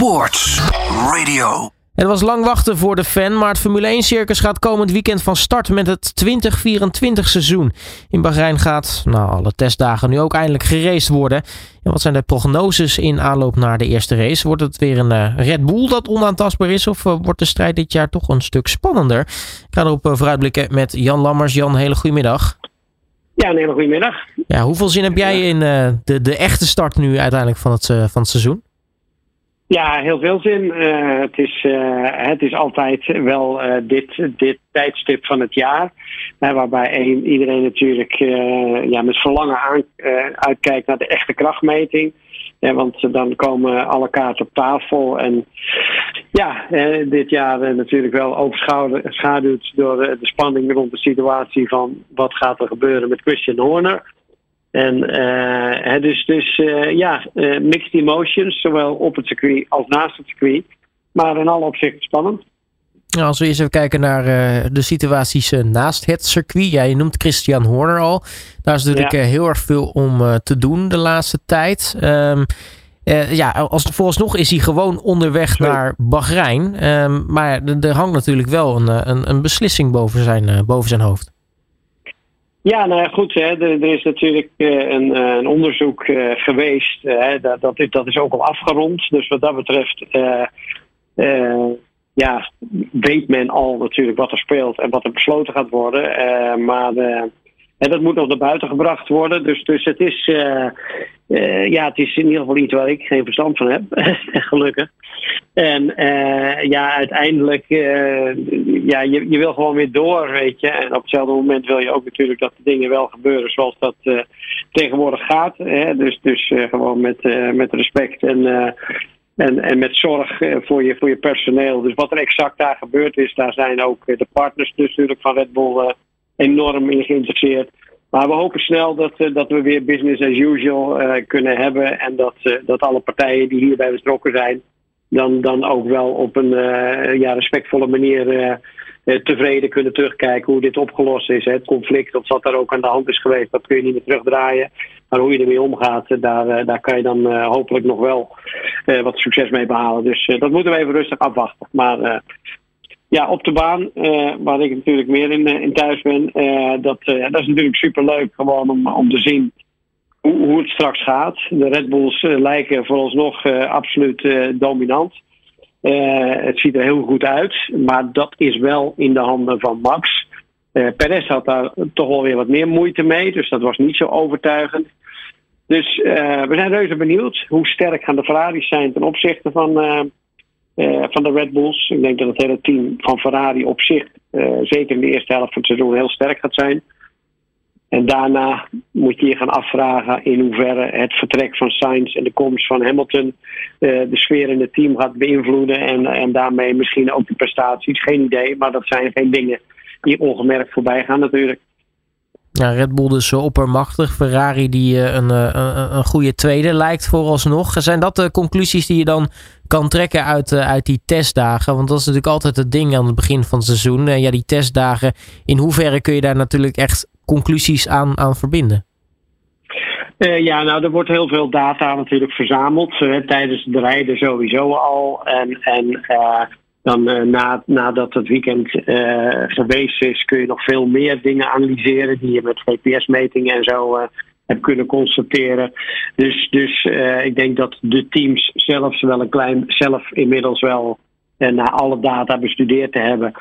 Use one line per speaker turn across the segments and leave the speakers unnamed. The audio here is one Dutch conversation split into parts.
Sports Radio.
Het was lang wachten voor de fan, maar het Formule 1-circus gaat komend weekend van start met het 2024-seizoen. In Bahrein gaat, nou, alle testdagen nu ook eindelijk geraced worden. En wat zijn de prognoses in aanloop naar de eerste race? Wordt het weer een uh, Red Bull dat onaantastbaar is, of uh, wordt de strijd dit jaar toch een stuk spannender? Ik ga erop uh, vooruitblikken met Jan Lammers. Jan, hele goede middag.
Ja, een hele goede middag.
Ja, hoeveel zin heb jij in de, de echte start nu uiteindelijk van het, van het seizoen?
Ja, heel veel zin. Uh, het, is, uh, het is altijd wel uh, dit, dit tijdstip van het jaar. waarbij een, iedereen natuurlijk ja, met verlangen uitkijkt naar de echte krachtmeting. want dan komen alle kaarten op tafel. En ja, dit jaar natuurlijk wel overschaduwd door de spanning rond de situatie van wat gaat er gebeuren met Christian Horner. En uh, dus, dus uh, ja, uh, mixed emotions, zowel op het circuit als naast het circuit. Maar in alle opzichten spannend.
Nou, als we eens even kijken naar de situaties naast het circuit. Ja, je noemt Christian Horner al. Daar is natuurlijk ja. heel erg veel om te doen de laatste tijd. Um, ja, als, vooralsnog is hij gewoon onderweg Sorry. naar Bahrein. Um, maar er hangt natuurlijk wel een, een, een beslissing boven zijn, boven zijn hoofd.
Ja, nou ja, goed. Hè. Er, is natuurlijk uh, een, uh, een, onderzoek uh, geweest. dat, dat, dat, is ook al afgerond. Dus wat dat betreft ja, weet men al natuurlijk wat er speelt en wat er besloten gaat worden. maar en dat moet nog naar buiten gebracht worden. Dus, dus het, is, ja, het is in ieder geval iets waar ik geen verstand van heb. Gelukkig. En uh, ja, uiteindelijk, ja, je, je wil gewoon weer door, weet je. En op hetzelfde moment wil je ook natuurlijk dat de dingen wel gebeuren zoals dat tegenwoordig gaat. Hè? Dus, dus gewoon met, met respect en, en, en met zorg voor, je, voor je personeel. Dus wat er exact daar gebeurd is, daar zijn ook de partners natuurlijk van Red Bull enorm in geïnteresseerd. Maar we hopen snel dat, dat we weer business as usual kunnen hebben. En dat, dat alle partijen die hierbij betrokken zijn dan, dan ook wel op een ja, respectvolle manier tevreden kunnen terugkijken hoe dit opgelost is. Hè. Het conflict of wat daar ook aan de hand is geweest, dat kun je niet meer terugdraaien. Maar hoe je ermee omgaat, daar, daar kan je dan hopelijk nog wel wat succes mee behalen. Dus dat moeten we even rustig afwachten. Maar ja, op de baan, waar ik natuurlijk meer in, in thuis ben, dat, dat is natuurlijk superleuk gewoon om, om te zien hoe, hoe het straks gaat. De Red Bulls lijken vooralsnog absoluut dominant. het ziet er heel goed uit, maar dat is wel in de handen van Max. Perez had daar toch wel weer wat meer moeite mee, dus dat was niet zo overtuigend. Dus we zijn reuze benieuwd hoe sterk gaan de Ferraris zijn ten opzichte van, van de Red Bulls. Ik denk dat het hele team van Ferrari op zich, zeker in de eerste helft van het seizoen, heel sterk gaat zijn. En daarna moet je je gaan afvragen in hoeverre het vertrek van Sainz en de komst van Hamilton uh, de sfeer in het team gaat beïnvloeden. En, en daarmee misschien ook de prestaties. Geen idee, maar dat zijn geen dingen die ongemerkt voorbij gaan natuurlijk.
Ja, Red Bull dus oppermachtig. Ferrari die uh, een, een, een goede tweede lijkt vooralsnog. Zijn dat de conclusies die je dan kan trekken uit, uit die testdagen? Want dat is natuurlijk altijd het ding aan het begin van het seizoen. Ja, die testdagen. In hoeverre kun je daar natuurlijk echt conclusies aan, aan verbinden?
Ja, nou, er wordt heel veel data natuurlijk verzameld uh, tijdens het rijden sowieso al. En, en dan na, nadat het weekend geweest is, kun je nog veel meer dingen analyseren die je met GPS-metingen en zo hebt kunnen constateren. Dus, dus ik denk dat de teams zelfs wel een klein, zelf inmiddels wel na alle data bestudeerd te hebben,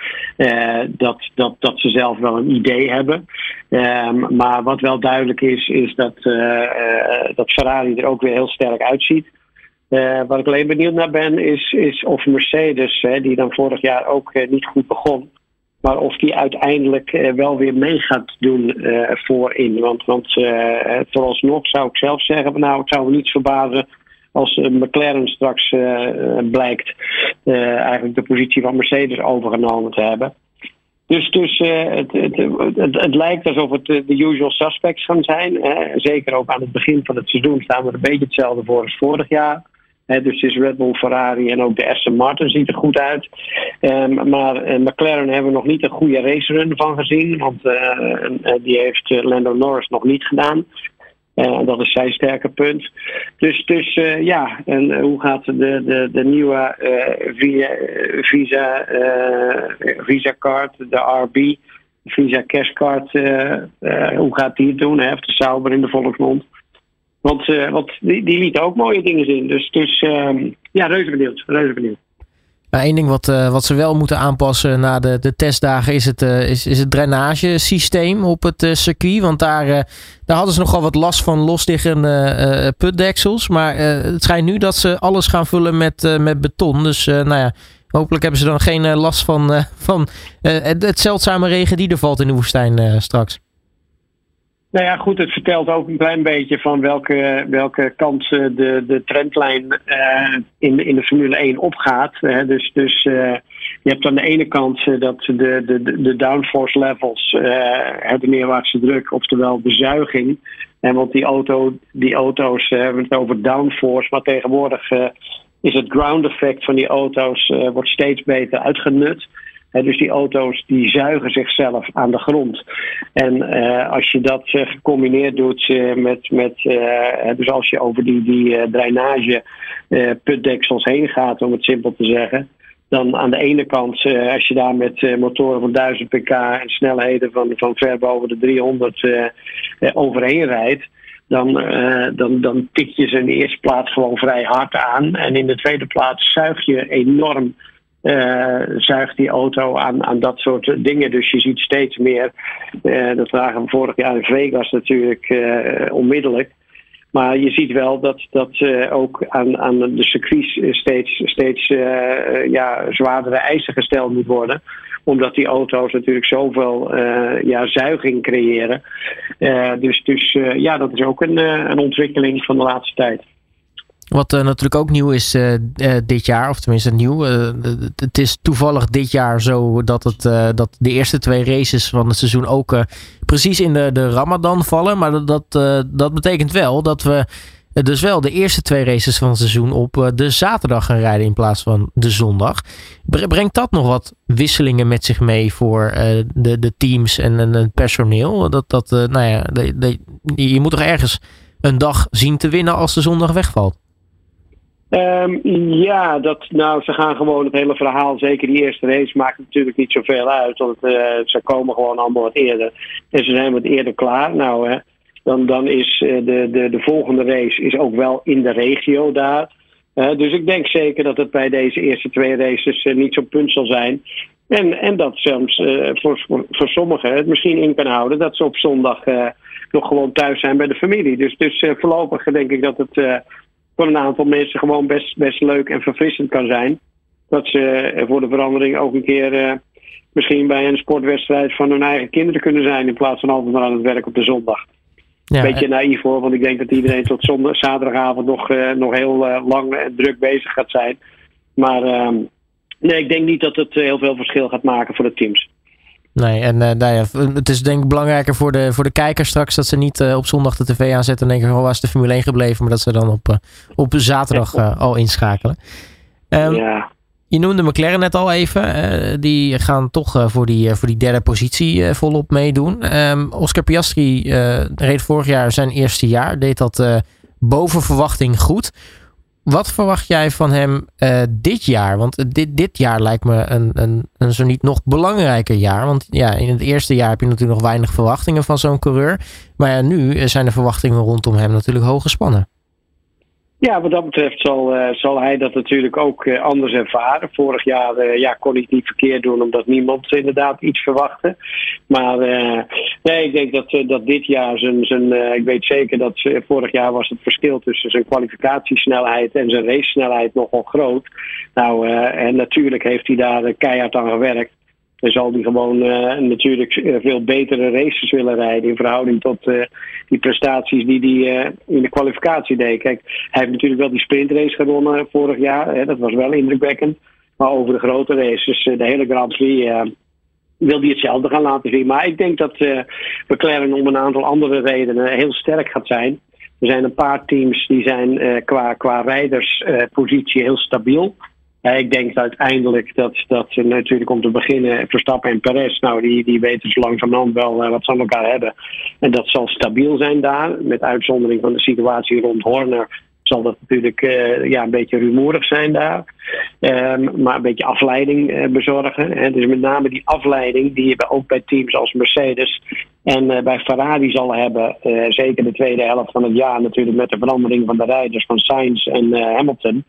dat, dat, dat ze zelf wel een idee hebben. Um, maar wat wel duidelijk is, is dat, dat Ferrari er ook weer heel sterk uitziet. Uh, wat ik alleen benieuwd naar ben, is, is of Mercedes, hè, die dan vorig jaar ook niet goed begon, maar of die uiteindelijk wel weer mee gaat doen voorin. Want, want vooralsnog zou ik zelf zeggen, nou, het zou me niet verbazen als McLaren straks blijkt eigenlijk de positie van Mercedes overgenomen te hebben. Dus, dus het, het, het, lijkt alsof het de usual suspects gaan zijn. Zeker ook aan het begin van het seizoen staan we een beetje hetzelfde voor als vorig jaar. Hè, dus het is Red Bull, Ferrari en ook de Aston Martin ziet er goed uit. Um, maar uh, McLaren hebben we nog niet een goede racerun van gezien. Want uh, die heeft Lando Norris nog niet gedaan. Dat is zijn sterke punt. Dus, dus ja, en hoe gaat de, de, de nieuwe visa, visa, visa card, de RB, Visa Cashcard, hoe gaat die het doen? Heeft de Sauber in de volksmond. Want, want die, die liet ook mooie dingen zien. Dus, dus um, ja, reuze benieuwd. Reuze benieuwd.
Maar één ding wat, uh, wat ze wel moeten aanpassen na de, de testdagen is het, uh, is, is het drainagesysteem op het uh, circuit. Want daar, daar hadden ze nogal wat last van losliggende putdeksels. Maar het schijnt nu dat ze alles gaan vullen met, met beton. Dus nou ja, hopelijk hebben ze dan geen last van, van het, het zeldzame regen die er valt in de woestijn straks.
Nou ja, goed, het vertelt ook een klein beetje van welke, welke kant de, de trendlijn uh, in, in de Formule 1 opgaat. Dus dus uh, je hebt aan de ene kant dat de, de, de downforce levels, de neerwaartse druk, oftewel bezuiging. En want die, auto, die auto's hebben het over downforce, maar tegenwoordig is het ground effect van die auto's wordt steeds beter uitgenut dus die auto's die zuigen zichzelf aan de grond. En uh, als je dat uh, gecombineerd doet uh, met, met dus als je over die, die drainage putdeksels heen gaat, om het simpel te zeggen. Dan aan de ene kant, als je daar met motoren van 1000 pk en snelheden van, van ver boven de 300 overheen rijdt, dan, dan, dan tik je ze in de eerste plaats gewoon vrij hard aan. En in de tweede plaats zuig je enorm uh, zuigt die auto aan, aan dat soort dingen. Dus je ziet steeds meer. Uh, dat zagen we vorig jaar in Vegas natuurlijk uh, onmiddellijk. Maar je ziet wel dat, dat ook aan, aan de circuits steeds, steeds ja, zwaardere eisen gesteld moet worden. Omdat die auto's natuurlijk zoveel ja, zuiging creëren. dus dus ja, dat is ook een, een ontwikkeling van de laatste tijd.
Wat uh, natuurlijk ook nieuw is uh, uh, dit jaar, of tenminste nieuw. het is toevallig dit jaar zo dat, het, dat de eerste twee races van het seizoen ook precies in de, de Ramadan vallen. Maar dat, dat betekent wel dat we dus wel de eerste twee races van het seizoen op de zaterdag gaan rijden in plaats van de zondag. Brengt dat nog wat wisselingen met zich mee voor de, de teams en, en het personeel? Dat, dat, nou ja, je moet toch ergens een dag zien te winnen als de zondag wegvalt?
Um, ja, dat, nou, ze gaan gewoon het hele verhaal, zeker die eerste race, maakt natuurlijk niet zoveel uit. Want uh, ze komen gewoon allemaal wat eerder. En ze zijn wat eerder klaar. Nou, hè, dan, dan is uh, de, de, de volgende race is ook wel in de regio daar. Uh, dus ik denk zeker dat het bij deze eerste twee races niet zo'n punt zal zijn. En, en dat soms voor, voor, voor, sommigen het misschien in kan houden dat ze op zondag nog gewoon thuis zijn bij de familie. Dus, dus voorlopig denk ik dat het voor een aantal mensen gewoon best, best leuk en verfrissend kan zijn. Dat ze voor de verandering ook een keer uh, misschien bij een sportwedstrijd van hun eigen kinderen kunnen zijn. In plaats van altijd maar aan het werk op de zondag. Ja, Beetje naïef hoor, want ik denk dat iedereen tot zondag, zaterdagavond nog, uh, nog heel uh, lang en druk bezig gaat zijn. Maar ehm, nee, ik denk niet dat het heel veel verschil gaat maken voor de teams.
Nee, en uh, nou ja, het is denk ik belangrijker voor de, voor de kijkers straks dat ze niet uh, op zondag de tv aanzetten en denken, oh, waar is de Formule 1 gebleven? Maar dat ze dan op, uh, op zaterdag al inschakelen. Um, ja. Je noemde McLaren net al even. die gaan toch voor, die, voor die derde positie volop meedoen. Um, Oscar Piastri reed vorig jaar zijn eerste jaar. Deed dat boven verwachting goed. Wat verwacht jij van hem uh, dit jaar? Want dit, dit jaar lijkt me een, een, een zo niet nog belangrijker jaar. Want ja, in het eerste jaar heb je natuurlijk nog weinig verwachtingen van zo'n coureur. Maar ja, nu zijn de verwachtingen rondom hem natuurlijk hoog gespannen.
Ja, wat dat betreft zal, zal hij dat natuurlijk ook anders ervaren. Vorig jaar uh, ja, kon hij het niet verkeerd doen, omdat niemand inderdaad iets verwachtte. Maar nee, ik denk dat, dat dit jaar zijn. zijn ik weet zeker dat vorig jaar was het verschil tussen zijn kwalificatiesnelheid en zijn racesnelheid nogal groot. Nou, en natuurlijk heeft hij daar keihard aan gewerkt dan zal hij gewoon natuurlijk eh, veel betere races willen rijden in verhouding tot die prestaties die hij in de kwalificatie deed. Kijk, hij heeft natuurlijk wel die sprintrace gewonnen vorig jaar. Hè, dat was wel indrukwekkend. Maar over de grote races, de hele Grand Prix, wil hij hetzelfde gaan laten zien. Maar ik denk dat uh, McLaren om een aantal andere redenen heel sterk gaat zijn. Er zijn een paar teams die zijn qua, qua rijderspositie heel stabiel. Ik denk uiteindelijk dat, dat natuurlijk om te beginnen Verstappen en Perez, nou die, die weten zo langzamerhand wel wat ze aan elkaar hebben. En dat zal stabiel zijn daar, met uitzondering van de situatie rond Horner zal dat natuurlijk uh, ja, een beetje rumoerig zijn daar. Um, maar een beetje afleiding uh, bezorgen. Hè. Dus met name die afleiding die je ook bij teams als Mercedes en uh, bij Ferrari zal hebben. zeker de tweede helft van het jaar natuurlijk met de verandering van de rijders van Sainz en Hamilton.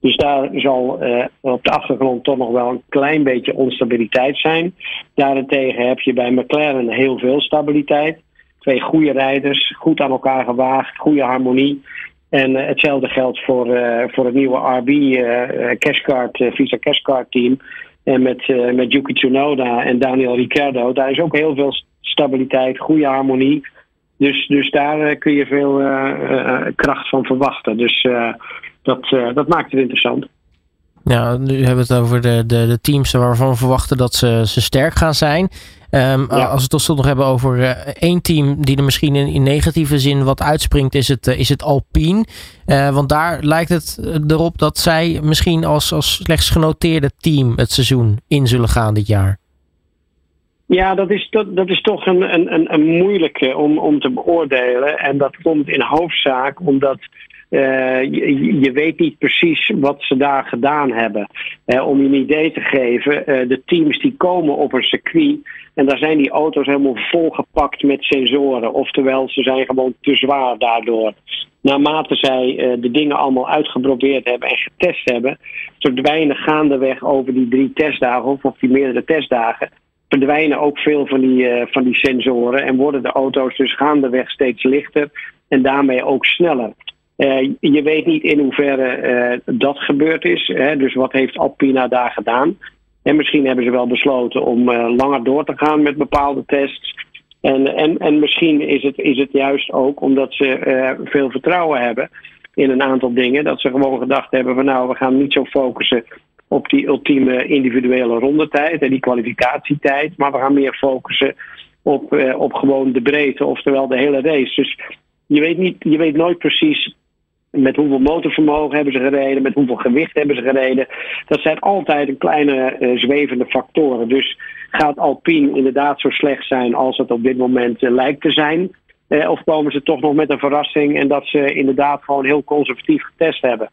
Dus daar zal op de achtergrond toch nog wel een klein beetje onstabiliteit zijn. Daarentegen heb je bij McLaren heel veel stabiliteit. Twee goede rijders, goed aan elkaar gewaagd, goede harmonie. En uh, hetzelfde geldt voor, uh, voor het nieuwe RB Cashcard, Visa Cashcard team. En met, met Yuki Tsunoda en Daniel Ricciardo. Daar is ook heel veel stabiliteit, goede harmonie. Dus, dus daar kun je veel kracht van verwachten. Dus dat, dat maakt het interessant.
Ja, nu hebben we het over de, de, de teams waarvan we verwachten dat ze, ze sterk gaan zijn. Um, ja. Als we het tot slot nog hebben over uh, één team die er misschien in, in negatieve zin wat uitspringt, is het, uh, is het Alpine. Uh, want daar lijkt het erop dat zij misschien als, als slechts genoteerde team het seizoen in zullen gaan dit jaar.
Ja, dat is, dat, dat is toch een, een, een moeilijke om, om te beoordelen. En dat komt in hoofdzaak omdat uh, je, weet niet precies wat ze daar gedaan hebben. Uh, om je een idee te geven, uh, de teams die komen op een circuit en daar zijn die auto's helemaal volgepakt met sensoren. Oftewel, ze zijn gewoon te zwaar daardoor. Naarmate zij de dingen allemaal uitgeprobeerd hebben en getest hebben, verdwijnen gaandeweg over die drie testdagen of, of die meerdere testdagen verdwijnen ook veel van die, van die sensoren en worden de auto's dus gaandeweg steeds lichter en daarmee ook sneller. Uh, je weet niet in hoeverre uh, dat gebeurd is. Hè? Dus wat heeft Alpina daar gedaan? En misschien hebben ze wel besloten om uh, langer door te gaan met bepaalde tests. En, en, en misschien is het, is het juist ook omdat ze veel vertrouwen hebben in een aantal dingen. Dat ze gewoon gedacht hebben van nou, we gaan niet zo focussen op die ultieme individuele rondetijd en die kwalificatietijd. Maar we gaan meer focussen op, op gewoon de breedte, oftewel de hele race. Dus je weet, niet, je weet nooit precies met hoeveel motorvermogen hebben ze gereden, met hoeveel gewicht hebben ze gereden. Dat zijn altijd een kleine uh, zwevende factoren. Dus gaat Alpine inderdaad zo slecht zijn als het op dit moment uh, lijkt te zijn? Uh, of komen ze toch nog met een verrassing en dat ze inderdaad gewoon heel conservatief getest hebben?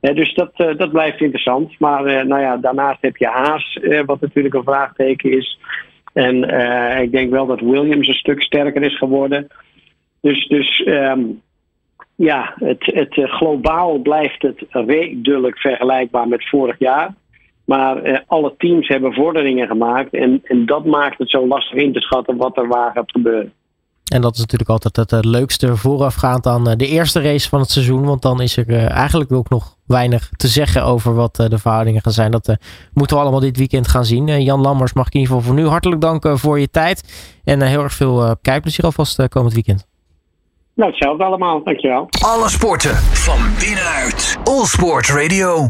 dus dat, dat blijft interessant. Maar nou ja, daarnaast heb je Haas, wat natuurlijk een vraagteken is. En ik denk wel dat Williams een stuk sterker is geworden. Dus, dus um, ja, het, het, uh, globaal blijft het redelijk vergelijkbaar met vorig jaar. Maar uh, alle teams hebben vorderingen gemaakt. En, en dat maakt het zo lastig in te schatten wat er waar gaat gebeuren.
En dat is natuurlijk altijd het, het leukste voorafgaand aan de eerste race van het seizoen. Want dan is er eigenlijk ook nog weinig te zeggen over wat de verhoudingen gaan zijn. Dat moeten we allemaal dit weekend gaan zien. Jan Lammers mag ik in ieder geval voor nu hartelijk danken voor je tijd. En heel erg veel kijkplezier alvast komend weekend.
Nou, hetzelfde allemaal. Dankjewel.
Alle sporten van binnenuit. All Sport Radio.